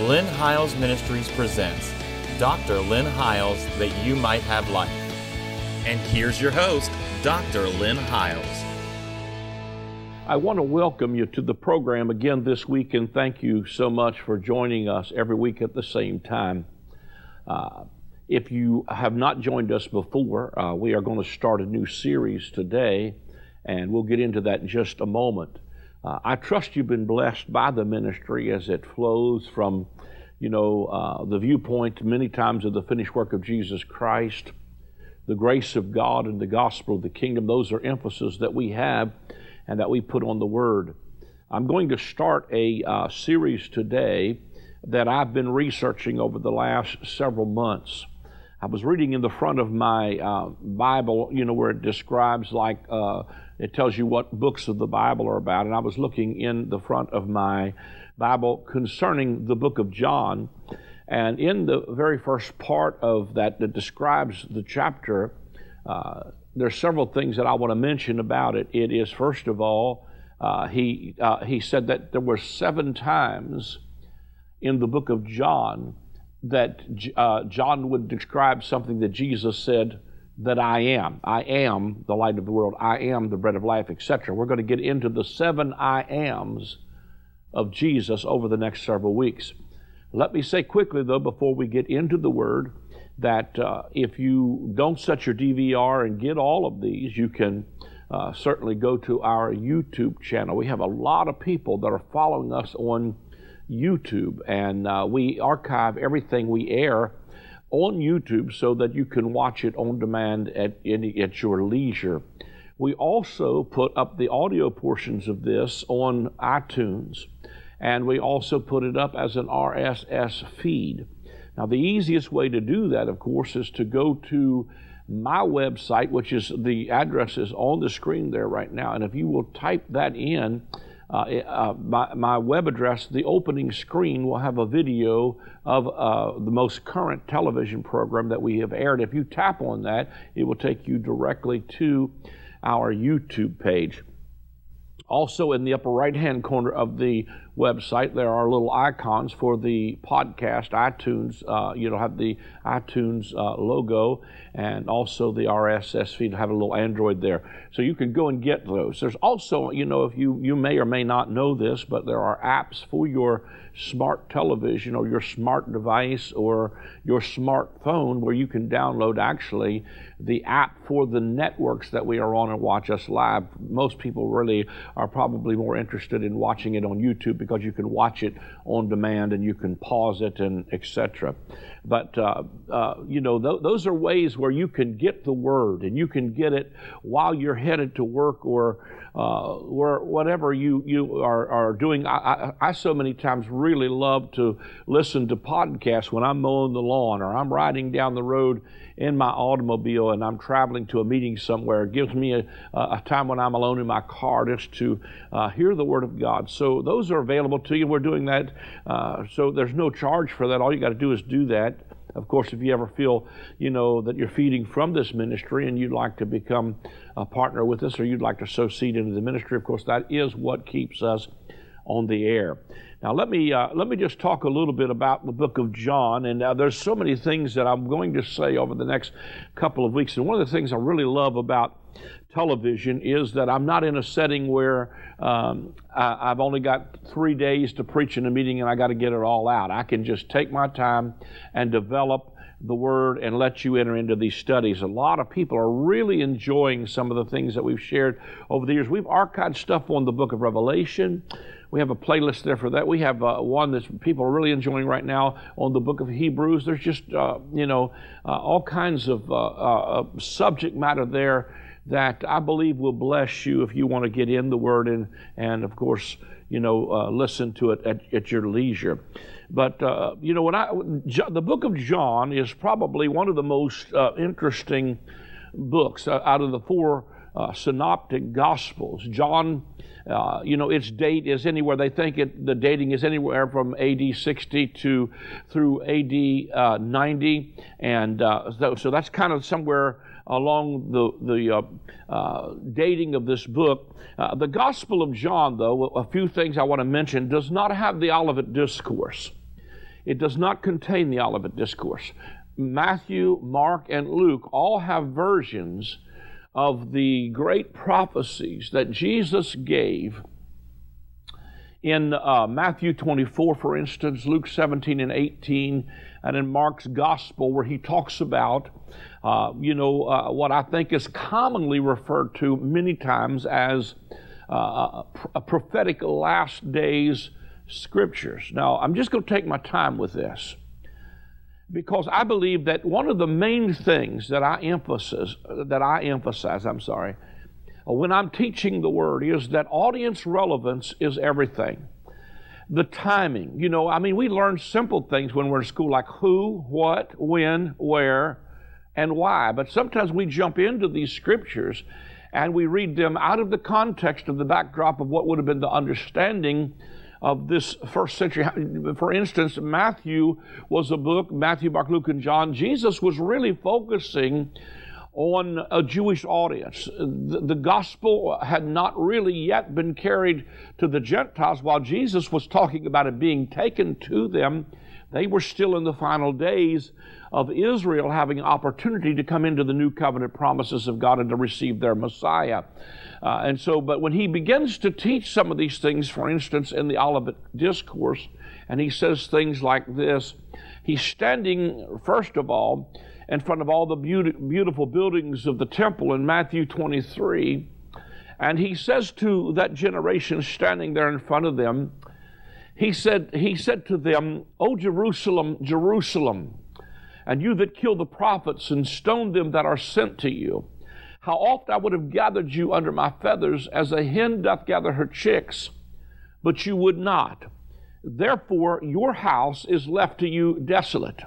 Lynn Hiles Ministries presents Dr. Lynn Hiles That You Might Have Life. And here's your host, Dr. Lynn Hiles. I want to welcome you to the program again this week and thank you so much for joining us every week at the same time. Uh, if you have not joined us before, uh, we are going to start a new series today, and we'll get into that in just a moment. Uh, I trust you've been blessed by the ministry as it flows from, you know, uh, the viewpoint many times of the finished work of Jesus Christ, the grace of God, and the gospel of the kingdom. Those are emphases that we have and that we put on the Word. I'm going to start a uh, series today that I've been researching over the last several months. I was reading in the front of my uh, Bible, you know, where it describes like uh, it tells you what books of the Bible are about, and I was looking in the front of my Bible concerning the book of John, and in the very first part of that that describes the chapter, uh, there's several things that I want to mention about it. It is first of all, uh, he uh, he said that there were seven times in the book of John that uh, John would describe something that Jesus said that I am. I am the light of the world. I am the bread of life, etc. We're going to get into the seven I ams of Jesus over the next several weeks. Let me say quickly, though, before we get into the Word, that uh, if you don't set your DVR and get all of these, you can uh, certainly go to our YouTube channel. We have a lot of people that are following us on YouTube, and uh, we archive everything we air on YouTube so that you can watch it on demand at, at your leisure. We also put up the audio portions of this on iTunes, and we also put it up as an RSS feed. Now, the easiest way to do that, of course, is to go to my website, which is the address is on the screen there right now. And if you will type that in, uh, uh, my, my, web address, the opening screen will have a video of uh, the most current television program that we have aired. If you tap on that, it will take you directly to our YouTube page. Also, in the upper right hand corner of the website, there are little icons for the podcast, iTunes. Uh, you know, have the iTunes uh, logo and also the RSS feed. Have a little Android there, so you can go and get those. There's also, you know, if you you may or may not know this, but there are apps for your smart television or your smart device or your smartphone where you can download actually the app for the networks that we are on and watch us live. Most people really are probably more interested in watching it on YouTube because you can watch it on demand and you can pause it and etc. But uh, uh, you know th- those are ways where you can get the word and you can get it while you're headed to work or uh, or whatever you, you are, are doing. I, I, I, so many times really love to listen to podcasts when I'm mowing the lawn or I'm riding down the road in my automobile and I'm traveling to a meeting somewhere. It gives me a, a time when I'm alone in my car just to uh, hear the Word of God. So those are available to you. We're doing that. Uh, so there's no charge for that. All you got to do is do that. Of course, if you ever feel, you know, that you're feeding from this ministry and you'd like to become a partner with us or you'd like to sow seed into the ministry, of course, that is what keeps us on the air. Now, let me uh, let me just talk a little bit about the book of John. And uh, there's so many things that I'm going to say over the next couple of weeks. And one of the things I really love about television is that I'm not in a setting where um, I, have only got three days to preach in a meeting and I got to get it all out. I can just take my time and develop the Word and let you enter into these studies. A lot of people are really enjoying some of the things that we've shared over the years. We've archived stuff on the book of Revelation. We have a playlist there for that. We have uh, one that people are really enjoying right now on the book of Hebrews. There's just, uh, you know, uh, all kinds of uh, uh, subject matter there that I believe will bless you if you want to get in the Word and, and of course, you know, uh, listen to it at, at your leisure. But you know, when I the book of John is probably one of the most interesting books out of the four uh, synoptic gospels. John, uh, you know, its date is anywhere they think it. The dating is anywhere from A.D. 60 to through A.D. 90, and so, so that's kind of somewhere along the, the uh, uh, dating of this book. Uh, the Gospel of John, though, a few things I want to mention, does not have the Olivet Discourse. It does not contain the Olivet Discourse. Matthew, Mark, and Luke all have versions of the great prophecies that Jesus gave in uh, Matthew 24, for instance, Luke 17 and 18, and in Mark's Gospel, where he talks about, uh, you know, uh, what I think is commonly referred to many times as uh, a prophetic last days scriptures. Now, I'm just going to take my time with this because I believe that one of the main things that I emphasize, that I emphasize, I'm sorry, uh, when I'm teaching the word is that audience relevance is everything. The timing, you know, I mean, we learn simple things when we're in school like who, what, when, where, and why. But sometimes we jump into these scriptures and we read them out of the context of the backdrop of what would have been the understanding of this first century. For instance, Matthew was a book, Matthew, Mark, Luke, and John. Jesus was really focusing on a Jewish audience. The, the, gospel had not really yet been carried to the Gentiles while Jesus was talking about it being taken to them. They were still in the final days of Israel having opportunity to come into the new covenant promises of God and to receive their Messiah. Uh, and so, but when he begins to teach some of these things, for instance, in the Olivet Discourse, and he says things like this, he's standing, first of all, in front of all the beautiful buildings of the temple in Matthew 23. And he says to that generation standing there in front of them, he said, he said to them, O Jerusalem, Jerusalem, and you that kill the prophets and stone them that are sent to you, how oft I would have gathered you under my feathers as a hen doth gather her chicks, but you would not. Therefore, your house is left to you desolate.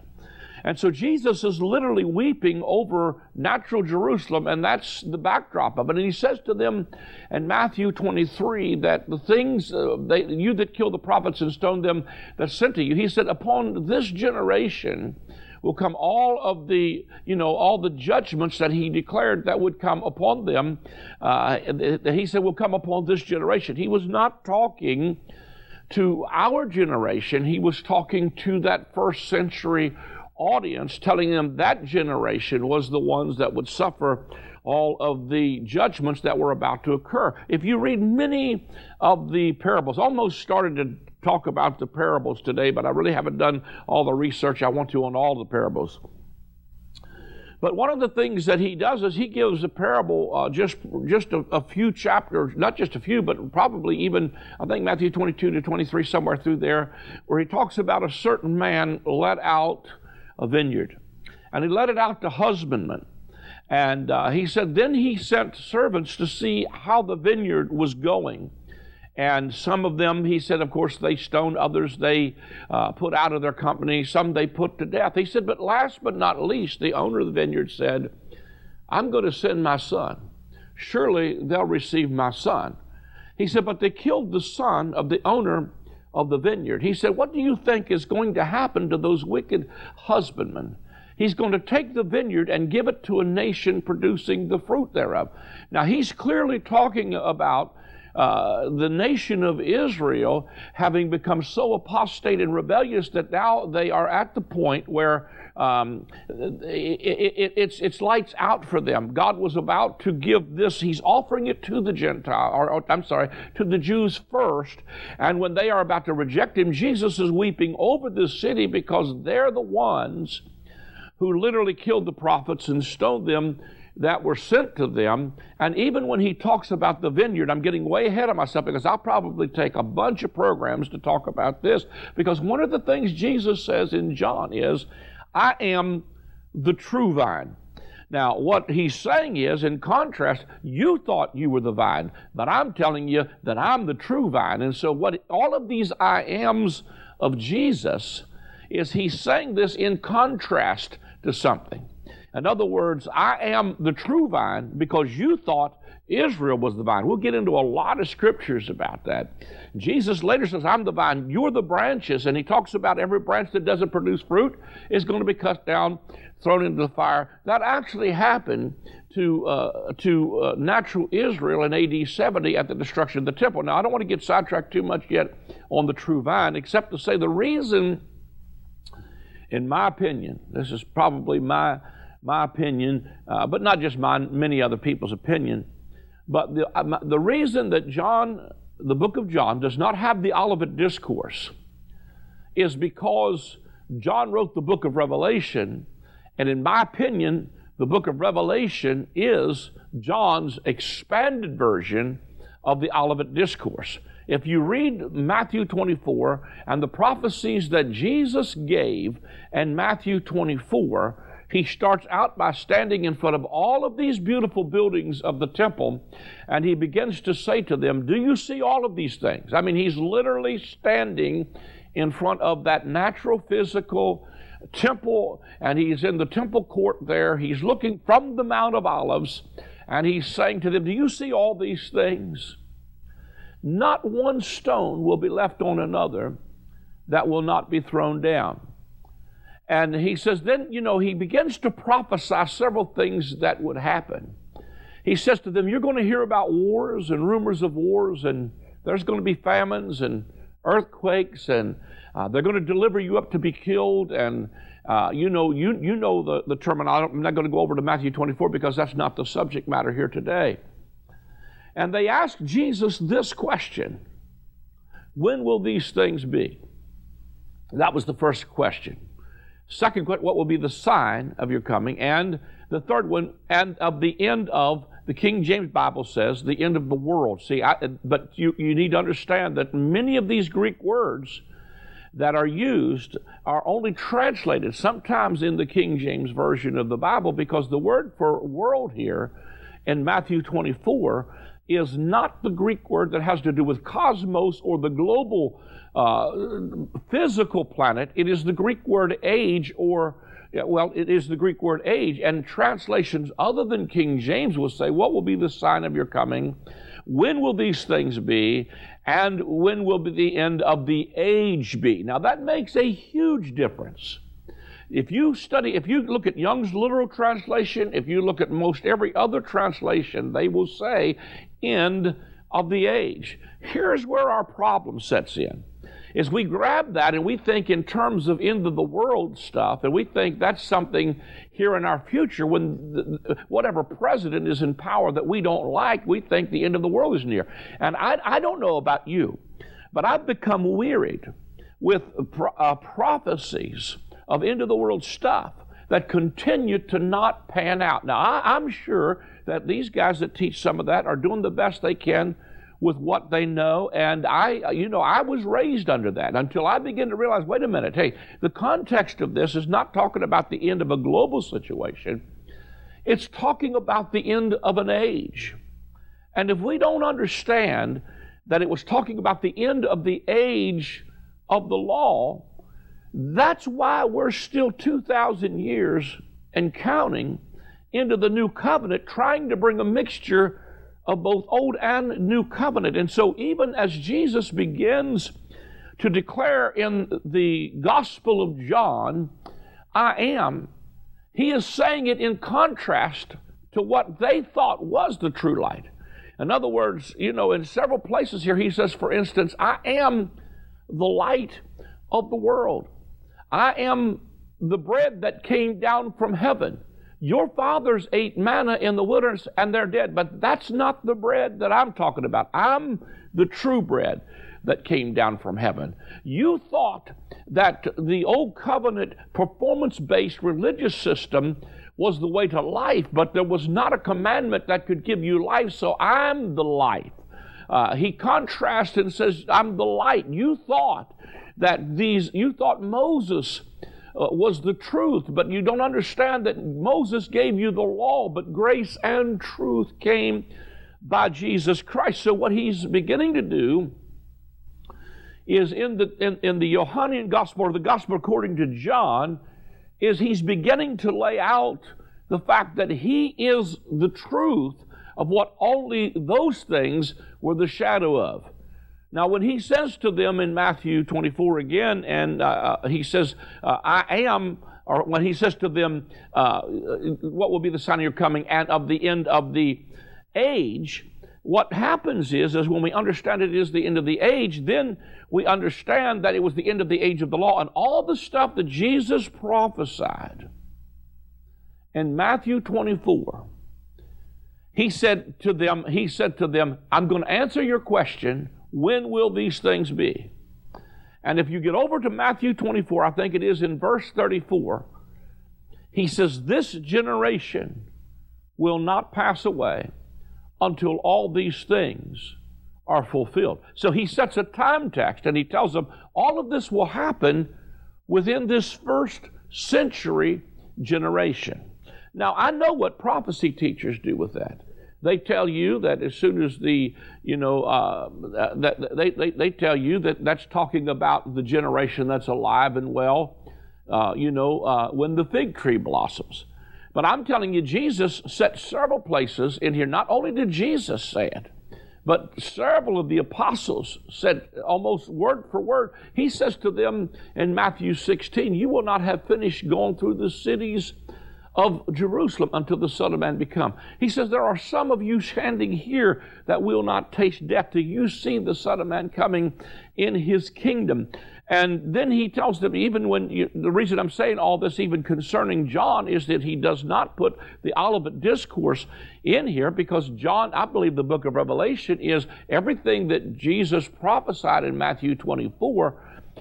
And so Jesus is literally weeping over natural Jerusalem, and that's the backdrop of it. And he says to them in Matthew 23 that the things, uh, they, you that kill the prophets and stone them that sent to you, he said, upon this generation, will come all of the, you know, all the judgments that he declared that would come upon them. Uh, he said will come upon this generation. He was not talking to our generation. He was talking to that first century audience, telling them that generation was the ones that would suffer all of the judgments that were about to occur. If you read many of the parables, almost started to talk about the parables today, but I really haven't done all the research I want to on all the parables. But one of the things that he does is he gives a parable, uh, just just a, a, few chapters, not just a few, but probably even I think Matthew 22 to 23, somewhere through there, where he talks about a certain man let out a vineyard. And he let it out to husbandmen. And uh, he said, then he sent servants to see how the vineyard was going. And some of them, he said, of course, they stoned. Others they uh, put out of their company. Some they put to death. He said, but last but not least, the owner of the vineyard said, I'm going to send my son. Surely they'll receive my son. He said, but they killed the son of the owner of the vineyard. He said, What do you think is going to happen to those wicked husbandmen? He's going to take the vineyard and give it to a nation producing the fruit thereof. Now, he's clearly talking about uh, the nation of Israel having become so apostate and rebellious that now they are at the point where um, it, it, it's, it's lights out for them. God was about to give this, He's offering it to the Gentile, or, or I'm sorry, to the Jews first. And when they are about to reject Him, Jesus is weeping over this city because they're the ones who literally killed the prophets and stoned them that were sent to them. And even when he talks about the vineyard, I'm getting way ahead of myself because I'll probably take a bunch of programs to talk about this. Because one of the things Jesus says in John is, I am the true vine. Now, what he's saying is, in contrast, you thought you were the vine, but I'm telling you that I'm the true vine. And so, what all of these I ams of Jesus is he's saying this in contrast to something. In other words, I am the true vine because you thought Israel was the vine. We'll get into a lot of scriptures about that. Jesus later says, I'm the vine, you're the branches. And he talks about every branch that doesn't produce fruit is going to be cut down, thrown into the fire. That actually happened to, uh, to uh, natural Israel in AD 70 at the destruction of the temple. Now, I don't want to get sidetracked too much yet on the true vine, except to say the reason in my opinion, this is probably my, my opinion, uh, but not just mine, many other people's opinion. But the, uh, the reason that John, the book of John, does not have the Olivet Discourse is because John wrote the book of Revelation, and in my opinion, the book of Revelation is John's expanded version of the Olivet Discourse. If you read Matthew 24 and the prophecies that Jesus gave in Matthew 24, he starts out by standing in front of all of these beautiful buildings of the temple and he begins to say to them, Do you see all of these things? I mean, he's literally standing in front of that natural physical temple and he's in the temple court there. He's looking from the Mount of Olives and he's saying to them, Do you see all these things? Not one stone will be left on another that will not be thrown down. And he says, then, you know, he begins to prophesy several things that would happen. He says to them, You're going to hear about wars and rumors of wars, and there's going to be famines and earthquakes, and uh, they're going to deliver you up to be killed. And, uh, you know, you, you know the, the terminology. I'm not going to go over to Matthew 24 because that's not the subject matter here today. And they asked Jesus this question When will these things be? That was the first question. Second what will be the sign of your coming? And the third one, and of the end of the King James Bible says the end of the world. See, I, but you, you need to understand that many of these Greek words that are used are only translated sometimes in the King James Version of the Bible because the word for world here in Matthew 24 is not the Greek word that has to do with cosmos or the global uh, physical planet. It is the Greek word age or well, it is the Greek word age, and translations other than King James will say, What will be the sign of your coming? When will these things be? And when will be the end of the age be? Now, that makes a huge difference. If you study, if you look at Young's literal translation, if you look at most every other translation, they will say end of the age. Here's where our problem sets in. Is we grab that and we think in terms of end of the world stuff, and we think that's something here in our future when the, whatever president is in power that we don't like, we think the end of the world is near. And I, I don't know about you, but I've become wearied with uh, prophecies of end of the world stuff that continue to not pan out. Now, I, I'm sure that these guys that teach some of that are doing the best they can with what they know. And I, you know, I was raised under that until I began to realize wait a minute, hey, the context of this is not talking about the end of a global situation, it's talking about the end of an age. And if we don't understand that it was talking about the end of the age of the law, that's why we're still 2,000 years and counting into the new covenant, trying to bring a mixture of both Old and New Covenant. And so, even as Jesus begins to declare in the Gospel of John, I am, he is saying it in contrast to what they thought was the true light. In other words, you know, in several places here, he says, for instance, I am the light of the world. I am the bread that came down from heaven. Your fathers ate manna in the wilderness and they're dead, but that's not the bread that I'm talking about. I'm the true bread that came down from heaven. You thought that the old covenant performance based religious system was the way to life, but there was not a commandment that could give you life, so I'm the life. Uh, he contrasts and says, I'm the light. You thought that these, you thought Moses uh, was the truth, but you don't understand that Moses gave you the law, but grace and truth came by Jesus Christ. So, what he's beginning to do is in the, in, in the Johannine Gospel, or the Gospel according to John, is he's beginning to lay out the fact that he is the truth of what only those things were the shadow of. Now, when he says to them in Matthew 24 again, and uh, uh, he says, uh, I am, or when he says to them, uh, What will be the sign of your coming and of the end of the age? what happens is, is when we understand it is the end of the age, then we understand that it was the end of the age of the law. And all the stuff that Jesus prophesied in Matthew 24, he said to them, he said to them, I'm going to answer your question, when will these things be? And if you get over to Matthew 24, I think it is in verse 34, he says, This generation will not pass away until all these things are fulfilled. So he sets a time text and he tells them all of this will happen within this first century generation. Now, I know what prophecy teachers do with that. They tell you that as soon as the, you know, uh, that they, they, they tell you that that's talking about the generation that's alive and well, uh, you know, uh, when the fig tree blossoms. But I'm telling you, Jesus set several places in here. Not only did Jesus say it, but several of the apostles said almost word for word. He says to them in Matthew 16, You will not have finished going through the cities of Jerusalem until the Son of Man become. He says, There are some of you standing here that will not taste death till you see the Son of Man coming in his kingdom. And then he tells them, even when you, the reason I'm saying all this, even concerning John, is that he does not put the Olivet Discourse in here because John, I believe the book of Revelation is everything that Jesus prophesied in Matthew 24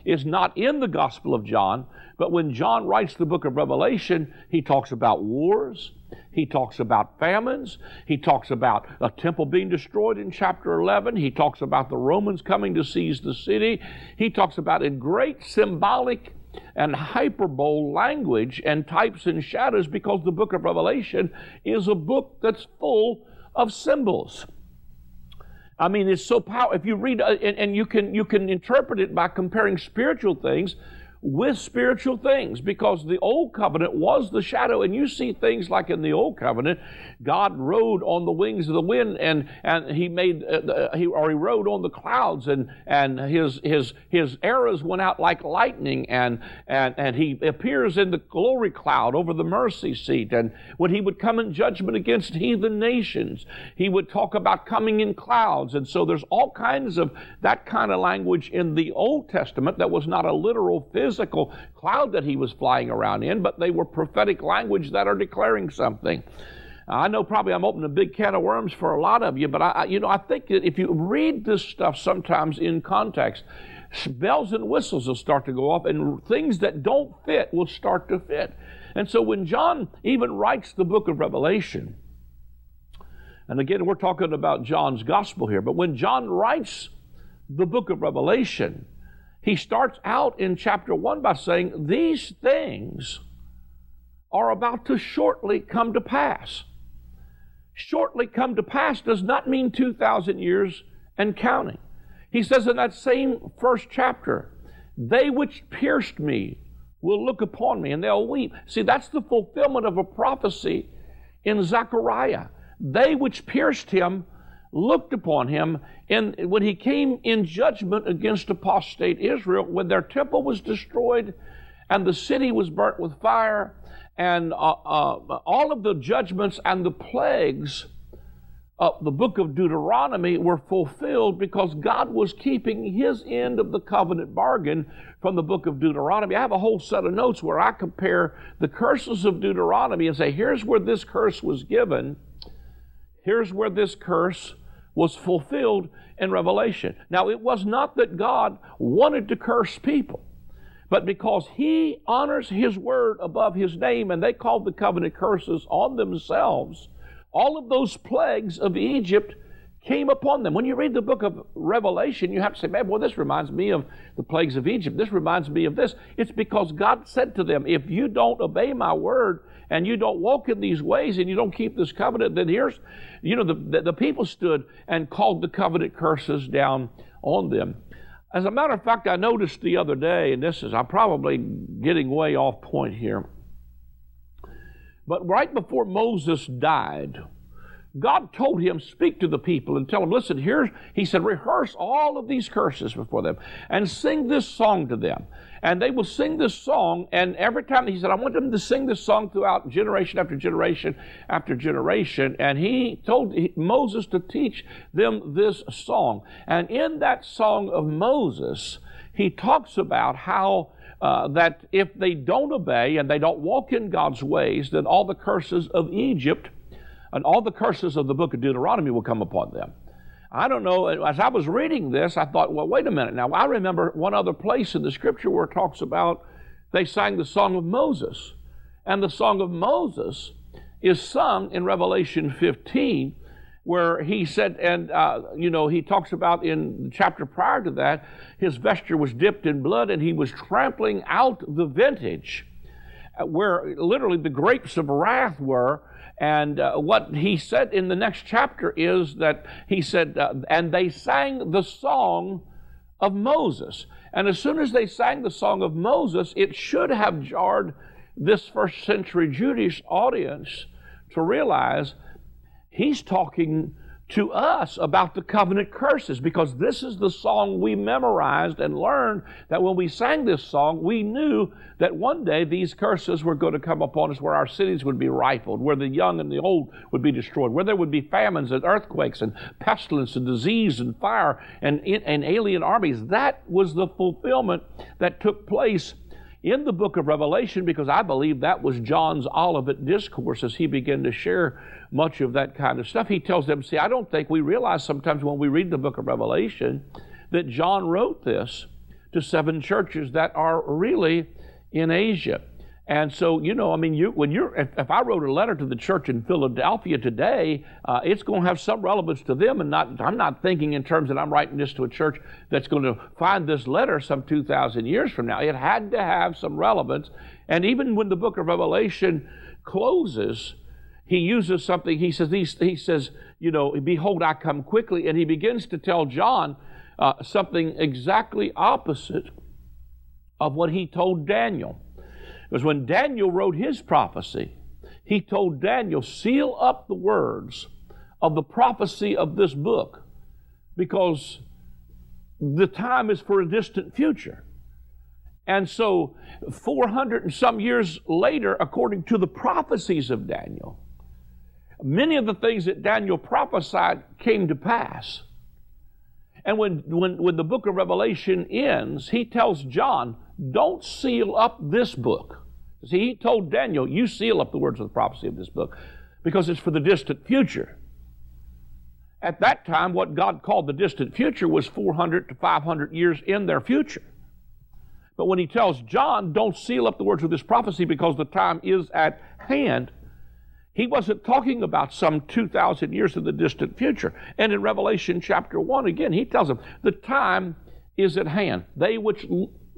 is not in the Gospel of John. But when John writes the book of Revelation, he talks about wars, he talks about famines, he talks about a temple being destroyed in chapter 11, he talks about the Romans coming to seize the city, he talks about in great symbolic and hyperbole language and types and shadows because the book of Revelation is a book that's full of symbols. I mean, it's so powerful. If you read, uh, and, and you can you can interpret it by comparing spiritual things with spiritual things because the old covenant was the shadow and you see things like in the old covenant god rode on the wings of the wind and and he made uh, he or he rode on the clouds and and his his his arrows went out like lightning and and and he appears in the glory cloud over the mercy seat and when he would come in judgment against heathen nations he would talk about coming in clouds and so there's all kinds of that kind of language in the old testament that was not a literal physical cloud that he was flying around in, but they were prophetic language that are declaring something. I know probably I'm opening a big can of worms for a lot of you, but I, you know, I think that if you read this stuff sometimes in context, bells and whistles will start to go off, and things that don't fit will start to fit. And so when John even writes the book of Revelation, and again, we're talking about John's gospel here, but when John writes the book of Revelation, he starts out in chapter 1 by saying, These things are about to shortly come to pass. Shortly come to pass does not mean 2,000 years and counting. He says in that same first chapter, They which pierced me will look upon me and they'll weep. See, that's the fulfillment of a prophecy in Zechariah. They which pierced him looked upon him and when he came in judgment against apostate Israel, when their temple was destroyed and the city was burnt with fire, and uh, uh, all of the judgments and the plagues of the book of Deuteronomy were fulfilled because God was keeping his end of the covenant bargain from the book of Deuteronomy. I have a whole set of notes where I compare the curses of Deuteronomy and say, here's where this curse was given, here's where this curse was fulfilled in Revelation. Now, it was not that God wanted to curse people, but because He honors His word above His name, and they called the covenant curses on themselves, all of those plagues of Egypt came upon them. When you read the book of Revelation, you have to say, man, well, this reminds me of the plagues of Egypt. This reminds me of this. It's because God said to them, if you don't obey my word and you don't walk in these ways and you don't keep this covenant, then here's, you know, the, the, the people stood and called the covenant curses down on them. As a matter of fact, I noticed the other day, and this is, I'm probably getting way off point here, but right before Moses died, God told him, speak to the people and tell them, listen, here, he said, rehearse all of these curses before them and sing this song to them. And they will sing this song, and every time he said, I want them to sing this song throughout generation after generation after generation. And he told Moses to teach them this song. And in that song of Moses, he talks about how uh, that if they don't obey and they don't walk in God's ways, then all the curses of Egypt and all the curses of the book of Deuteronomy will come upon them. I don't know, as I was reading this, I thought, well, wait a minute. Now, I remember one other place in the scripture where it talks about they sang the song of Moses. And the song of Moses is sung in Revelation 15, where he said, and, uh, you know, he talks about in the chapter prior to that, his vesture was dipped in blood and he was trampling out the vintage, uh, where literally the grapes of wrath were and uh, what he said in the next chapter is that he said, uh, and they sang the song of Moses. And as soon as they sang the song of Moses, it should have jarred this first century Jewish audience to realize he's talking to us about the covenant curses because this is the song we memorized and learned that when we sang this song, we knew that one day these curses were going to come upon us where our cities would be rifled, where the young and the old would be destroyed, where there would be famines and earthquakes and pestilence and disease and fire and, and alien armies. That was the fulfillment that took place in the book of Revelation because I believe that was John's Olivet discourse as he began to share much of that kind of stuff. He tells them, see, I don't think we realize sometimes when we read the book of Revelation that John wrote this to seven churches that are really in Asia. And so, you know, I mean, you, when you're, if, if, I wrote a letter to the church in Philadelphia today, uh, it's going to have some relevance to them. And not, I'm not thinking in terms that I'm writing this to a church that's going to find this letter some 2,000 years from now. It had to have some relevance. And even when the book of Revelation closes, he uses something. He says, he, he says, you know, behold, I come quickly. And he begins to tell John uh, something exactly opposite of what he told Daniel. Because when Daniel wrote his prophecy, he told Daniel, seal up the words of the prophecy of this book because the time is for a distant future. And so, 400 and some years later, according to the prophecies of Daniel, many of the things that Daniel prophesied came to pass. And when, when, when the book of Revelation ends, he tells John, don't seal up this book. See, he told Daniel, You seal up the words of the prophecy of this book because it's for the distant future. At that time, what God called the distant future was 400 to 500 years in their future. But when he tells John, Don't seal up the words of this prophecy because the time is at hand, he wasn't talking about some 2,000 years in the distant future. And in Revelation chapter 1, again, he tells them, The time is at hand. They which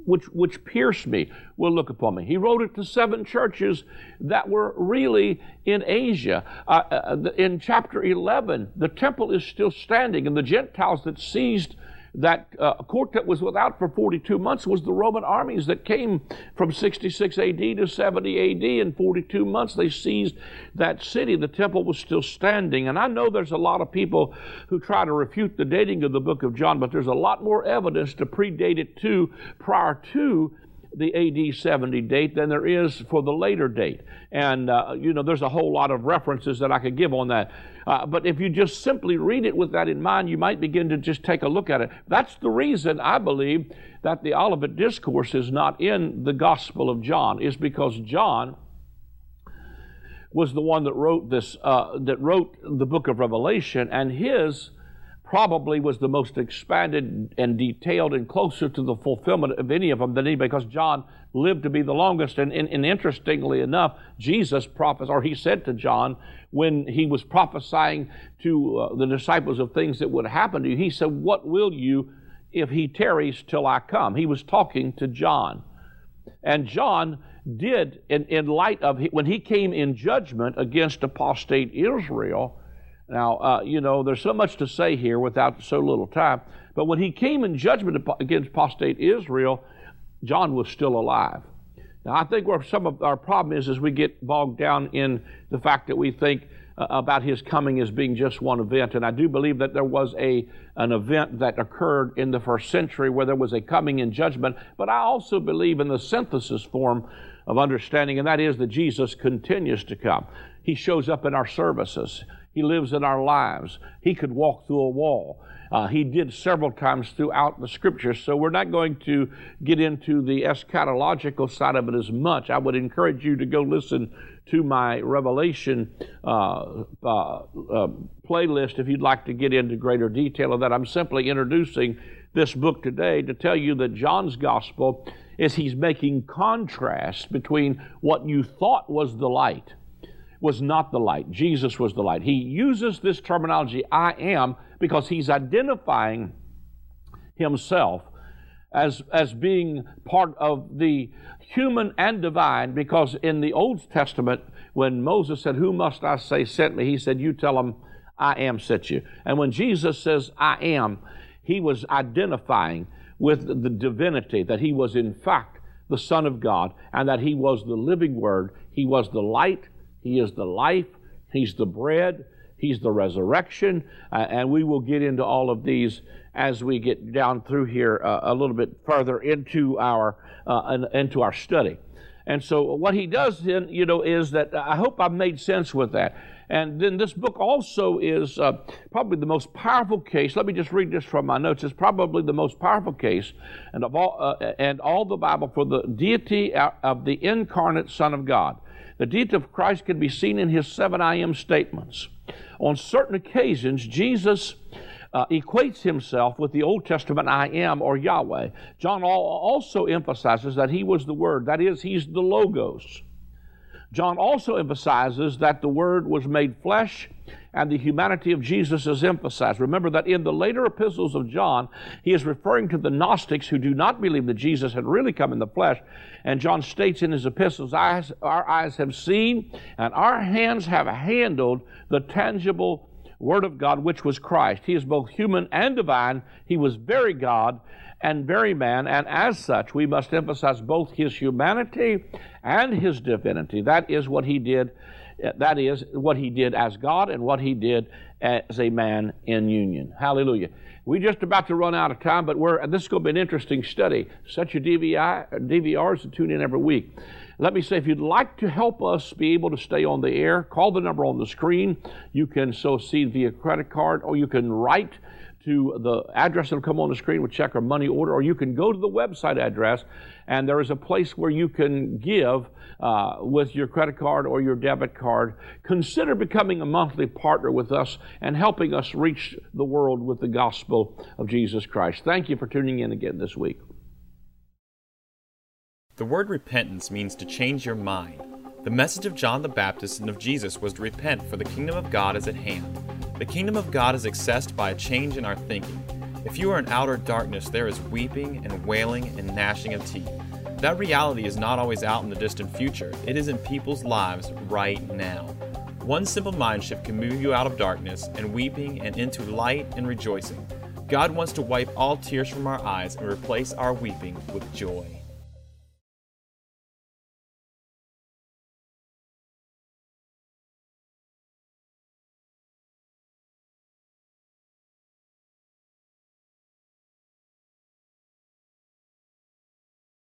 which, which pierced me will look upon me. He wrote it to seven churches that were really in Asia. Uh, uh, in chapter 11, the temple is still standing, and the Gentiles that seized that uh, court that was without for 42 months was the Roman armies that came from 66 AD to 70 AD. In 42 months, they seized that city. The temple was still standing. And I know there's a lot of people who try to refute the dating of the book of John, but there's a lot more evidence to predate it to prior to the AD 70 date than there is for the later date. And, uh, you know, there's a whole lot of references that I could give on that. Uh, but if you just simply read it with that in mind, you might begin to just take a look at it. That's the reason I believe that the Olivet Discourse is not in the Gospel of John, is because John was the one that wrote this, uh, that wrote the book of Revelation, and his probably was the most expanded and detailed and closer to the fulfillment of any of them than anybody because John lived to be the longest. And, and, and interestingly enough, Jesus prophesied, or he said to John when he was prophesying to uh, the disciples of things that would happen to you, he said, What will you if he tarries till I come? He was talking to John. And John did, in, in light of, when he came in judgment against apostate Israel, now, uh, you know, there's so much to say here without so little time. But when he came in judgment against apostate Israel, John was still alive. Now, I think where some of our problem is, is we get bogged down in the fact that we think uh, about his coming as being just one event. And I do believe that there was a, an event that occurred in the first century where there was a coming in judgment. But I also believe in the synthesis form of understanding, and that is that Jesus continues to come. He shows up in our services. He lives in our lives. He could walk through a wall. Uh, he did several times throughout the scriptures. So we're not going to get into the eschatological side of it as much. I would encourage you to go listen to my Revelation uh, uh, uh, playlist if you'd like to get into greater detail of that. I'm simply introducing this book today to tell you that John's gospel is he's making contrast between what you thought was the light was not the light. Jesus was the light. He uses this terminology, I am, because he's identifying himself as, as being part of the human and divine, because in the Old Testament, when Moses said, Who must I say sent me? He said, You tell them, I am sent you. And when Jesus says, I am, he was identifying with the divinity, that he was in fact the Son of God, and that he was the living Word. He was the light, he is the life, he's the bread, He's the resurrection, uh, and we will get into all of these as we get down through here uh, a little bit further into our uh, into our study. And so, what he does then, you know, is that I hope I've made sense with that. And then this book also is uh, probably the most powerful case. Let me just read this from my notes. It's probably the most powerful case, and of all uh, and all the Bible for the deity of the incarnate Son of God. The deity of Christ can be seen in his seven I am statements. On certain occasions, Jesus uh, equates himself with the Old Testament I am or Yahweh. John also emphasizes that he was the Word, that is, he's the Logos. John also emphasizes that the Word was made flesh and the humanity of Jesus is emphasized. Remember that in the later epistles of John, he is referring to the Gnostics who do not believe that Jesus had really come in the flesh. And John states in his epistles, Our eyes have seen and our hands have handled the tangible Word of God, which was Christ. He is both human and divine. He was very God and very man, and as such, we must emphasize both his humanity and his divinity. That is what he did. That is what he did as God and what he did as a man in union. Hallelujah. We're just about to run out of time, but we're, this is going to be an interesting study. Set your DVI, DVRs and tune in every week. Let me say, if you'd like to help us be able to stay on the air, call the number on the screen. You can sow seed via credit card, or you can write to the address that'll come on the screen with check or money order, or you can go to the website address, and there is a place where you can give uh, with your credit card or your debit card. Consider becoming a monthly partner with us and helping us reach the world with the gospel of Jesus Christ. Thank you for tuning in again this week. The word repentance means to change your mind. The message of John the Baptist and of Jesus was to repent, for the kingdom of God is at hand. The kingdom of God is accessed by a change in our thinking. If you are in outer darkness, there is weeping and wailing and gnashing of teeth. That reality is not always out in the distant future, it is in people's lives right now. One simple mind shift can move you out of darkness and weeping and into light and rejoicing. God wants to wipe all tears from our eyes and replace our weeping with joy.